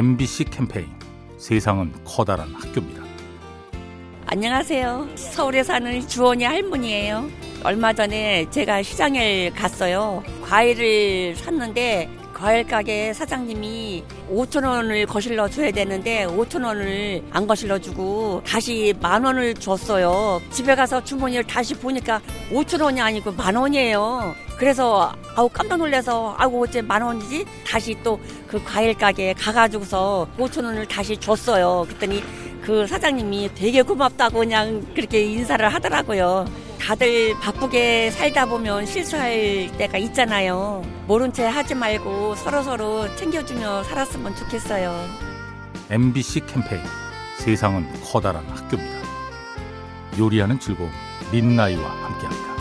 MBC 캠페인 세상은 커다란 학교입니다. 안녕하세요. 서울에 사는 주원이 할머니예요. 얼마 전에 제가 시장에 갔어요. 과일을 샀는데 과일 가게 사장님이 5천 원을 거실러 줘야 되는데 5천 원을 안 거실러 주고 다시 만 원을 줬어요. 집에 가서 주머니를 다시 보니까 5천 원이 아니고 만 원이에요. 그래서 아우 깜짝 놀라서 아우 어째 만 원이지? 다시 또 그 과일 가게에 가가지고서 5천 원을 다시 줬어요. 그랬더니 그 사장님이 되게 고맙다고 그냥 그렇게 인사를 하더라고요. 다들 바쁘게 살다 보면 실수할 때가 있잖아요. 모른 채 하지 말고 서로서로 챙겨주며 살았으면 좋겠어요. MBC 캠페인 세상은 커다란 학교입니다. 요리하는 즐거움 민나이와 함께합니다.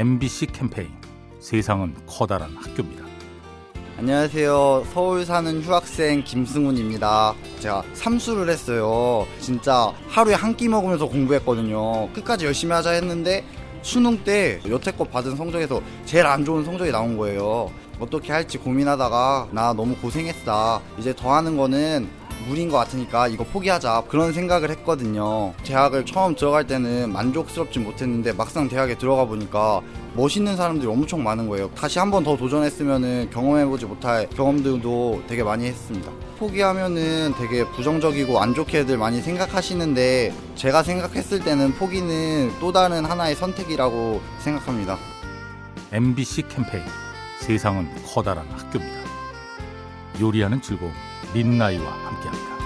MBC 캠페인 세상은 커다란 학교입니다. 안녕하세요. 서울 사는 휴학생 김승훈입니다. 제가 삼수를 했어요. 진짜 하루에 한 끼 먹으면서 공부했거든요. 끝까지 열심히 하자 했는데 수능 때 여태껏 받은 성적에서 제일 안 좋은 성적이 나온 거예요. 어떻게 할지 고민하다가 나 너무 고생했다. 이제 더 하는 거는 무리인 것 같으니까 이거 포기하자 그런 생각을 했거든요. 대학을 처음 들어갈 때는 만족스럽진 못했는데 막상 대학에 들어가 보니까 멋있는 사람들이 엄청 많은 거예요. 다시 한 번 더 도전했으면 경험해보지 못할 경험들도 되게 많이 했습니다. 포기하면은 되게 부정적이고 안 좋게들 많이 생각하시는데 제가 생각했을 때는 포기는 또 다른 하나의 선택이라고 생각합니다. MBC 캠페인. 세상은 커다란 학교입니다. 요리하는 즐거움 민나이와 함께합니다.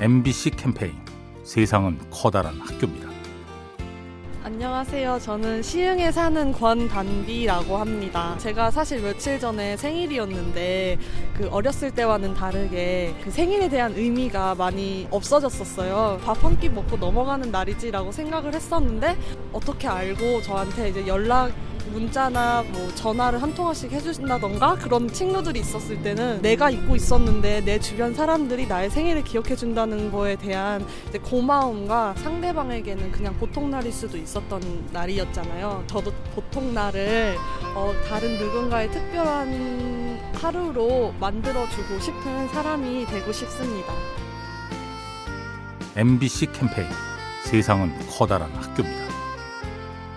MBC 캠페인 세상은 커다란 학교입니다. 안녕하세요. 저는 시흥에 사는 권단비라고 합니다. 제가 사실 며칠 전에 생일이었는데 그 어렸을 때와는 다르게 그 생일에 대한 의미가 많이 없어졌었어요. 밥 한 끼 먹고 넘어가는 날이지라고 생각을 했었는데 어떻게 알고 저한테 이제 연락 문자나 뭐 전화를 한 통화씩 해주신다던가 그런 친구들이 있었을 때는 내가 잊고 있었는데 내 주변 사람들이 나의 생일을 기억해 준다는 거에 대한 고마움과 상대방에게는 그냥 보통 날일 수도 있었던 날이었잖아요. 저도 보통 날을 어, 다른 누군가의 특별한 하루로 만들어주고 싶은 사람이 되고 싶습니다. MBC 캠페인 세상은 커다란 학교입니다.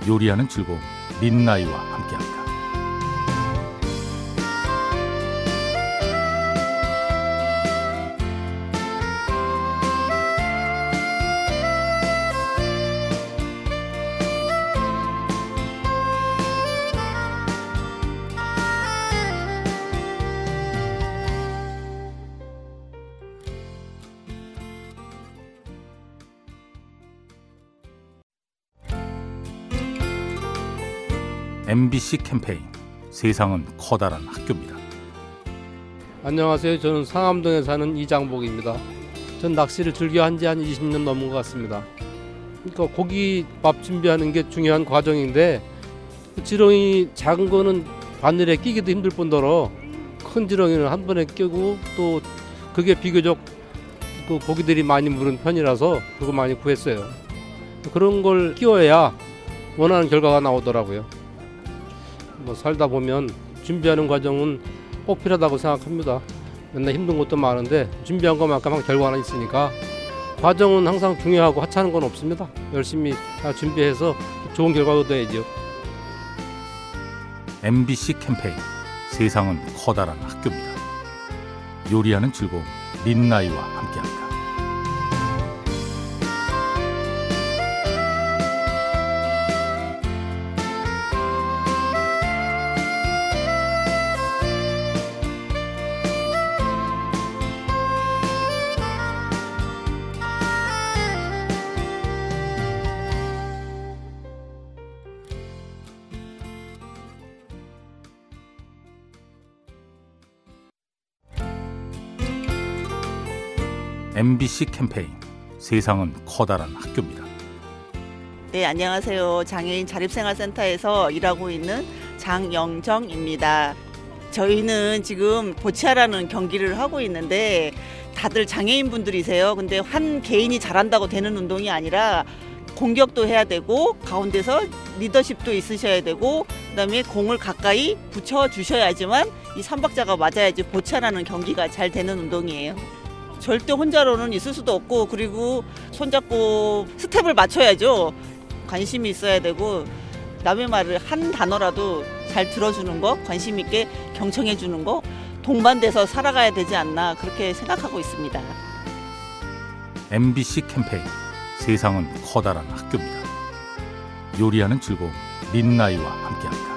요리하는 즐거움 민나이와 함께합니다. MBC 캠페인 세상은 커다란 학교입니다. 안녕하세요. 저는 상암동에 사는 이장복입니다. 전 낚시를 즐겨 한 지 한 20년 넘은 것 같습니다. 그러니까 고기 밥 준비하는 게 중요한 과정인데 지렁이 작은 거는 바늘에 끼기도 힘들 뿐더러 큰 지렁이는 한 번에 끼고 또 그게 비교적 그 고기들이 많이 무른 편이라서 그거 많이 구했어요. 그런 걸 끼워야 원하는 결과가 나오더라고요. 뭐 살다 보면 준비하는 과정은 꼭 필요하다고 생각합니다. 맨날 힘든 것도 많은데 준비한 것만큼 결과는 있으니까 과정은 항상 중요하고 하찮은 건 없습니다. 열심히 다 준비해서 좋은 결과 얻어야죠. MBC 캠페인 세상은 커다란 학교입니다. 요리하는 즐거움 민나이와 함께합니다. MBC 캠페인 세상은 커다란 학교입니다. 네, 안녕하세요. 장애인 자립생활센터에서 일하고 있는 장영정입니다. 저희는 지금 보치아라는 경기를 하고 있는데 다들 장애인 분들이세요. 근데 한 개인이 잘한다고 되는 운동이 아니라 공격도 해야 되고 가운데서 리더십도 있으셔야 되고 그다음에 공을 가까이 붙여 주셔야지만 이 삼박자가 맞아야지 보치아라는 경기가 잘 되는 운동이에요. 절대 혼자로는 있을 수도 없고 그리고 손잡고 스텝을 맞춰야죠. 관심이 있어야 되고 남의 말을 한 단어라도 잘 들어주는 거, 관심 있게 경청해 주는 거, 동반돼서 살아가야 되지 않나 그렇게 생각하고 있습니다. MBC 캠페인 세상은 커다란 학교입니다. 요리하는 즐거움 민나이와 함께합니다.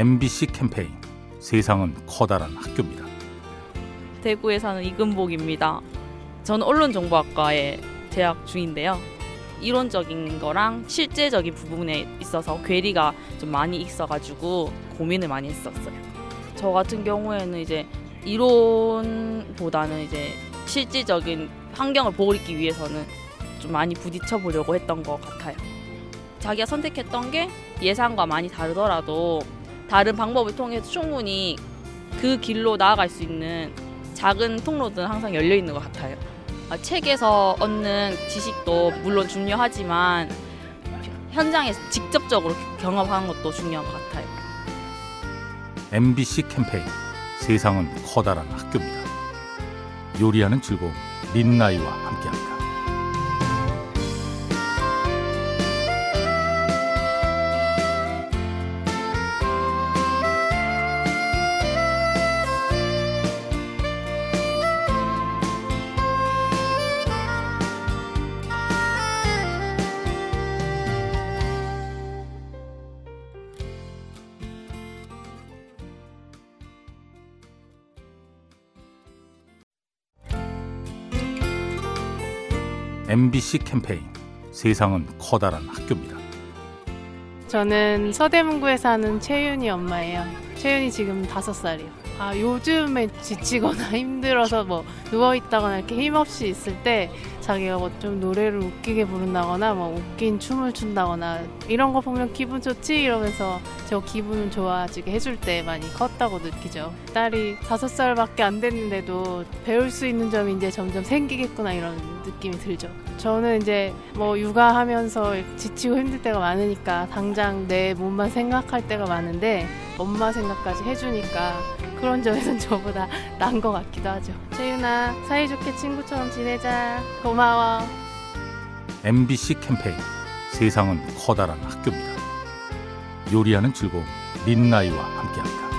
MBC 캠페인 세상은 커다란 학교입니다. 대구에 사는 이금복입니다. 저는 언론정보학과에 재학 중인데요. 이론적인 거랑 실제적인 부분에 있어서 괴리가 좀 많이 있어가지고 고민을 많이 했었어요. 저 같은 경우에는 이제 이론보다는 이제 실질적인 환경을 보호하기 위해서는 좀 많이 부딪혀 보려고 했던 것 같아요. 자기가 선택했던 게 예상과 많이 다르더라도 다른 방법을 통해서 충분히 그 길로 나아갈 수 있는 작은 통로들은 항상 열려 있는 것 같아요. 아, 책에서 얻는 지식도 물론 중요하지만 현장에서 직접적으로 경험하는 것도 중요한 것 같아요. MBC 캠페인 세상은 커다란 학교입니다. 요리하는 즐거움 민나이와 함께합니다. MBC 캠페인 세상은 커다란 학교입니다. 저는 서대문구에 사는 채윤이 엄마예요. 채윤이 지금 다섯 살이요. 아, 요즘에 지치거나 힘들어서 뭐 누워 있다거나 이렇게 힘없이 있을 때 자기가 뭐 좀 노래를 웃기게 부른다거나 뭐 웃긴 춤을 춘다거나 이런 거 보면 기분 좋지 이러면서 저 기분 좋아지게 해줄 때 많이 컸다고 느끼죠. 딸이 다섯 살밖에 안 됐는데도 배울 수 있는 점이 이제 점점 생기겠구나 이런 느낌이 들죠. 저는 이제 뭐 육아하면서 지치고 힘들 때가 많으니까 당장 내 몸만 생각할 때가 많은데 엄마 생각까지 해주니까 그런 점에선 저보다 나은 것 같기도 하죠. 채윤아 사이좋게 친구처럼 지내자. 고마워. MBC 캠페인 세상은 커다란 학교입니다. 요리하는 즐거움 민나이와 함께합니다.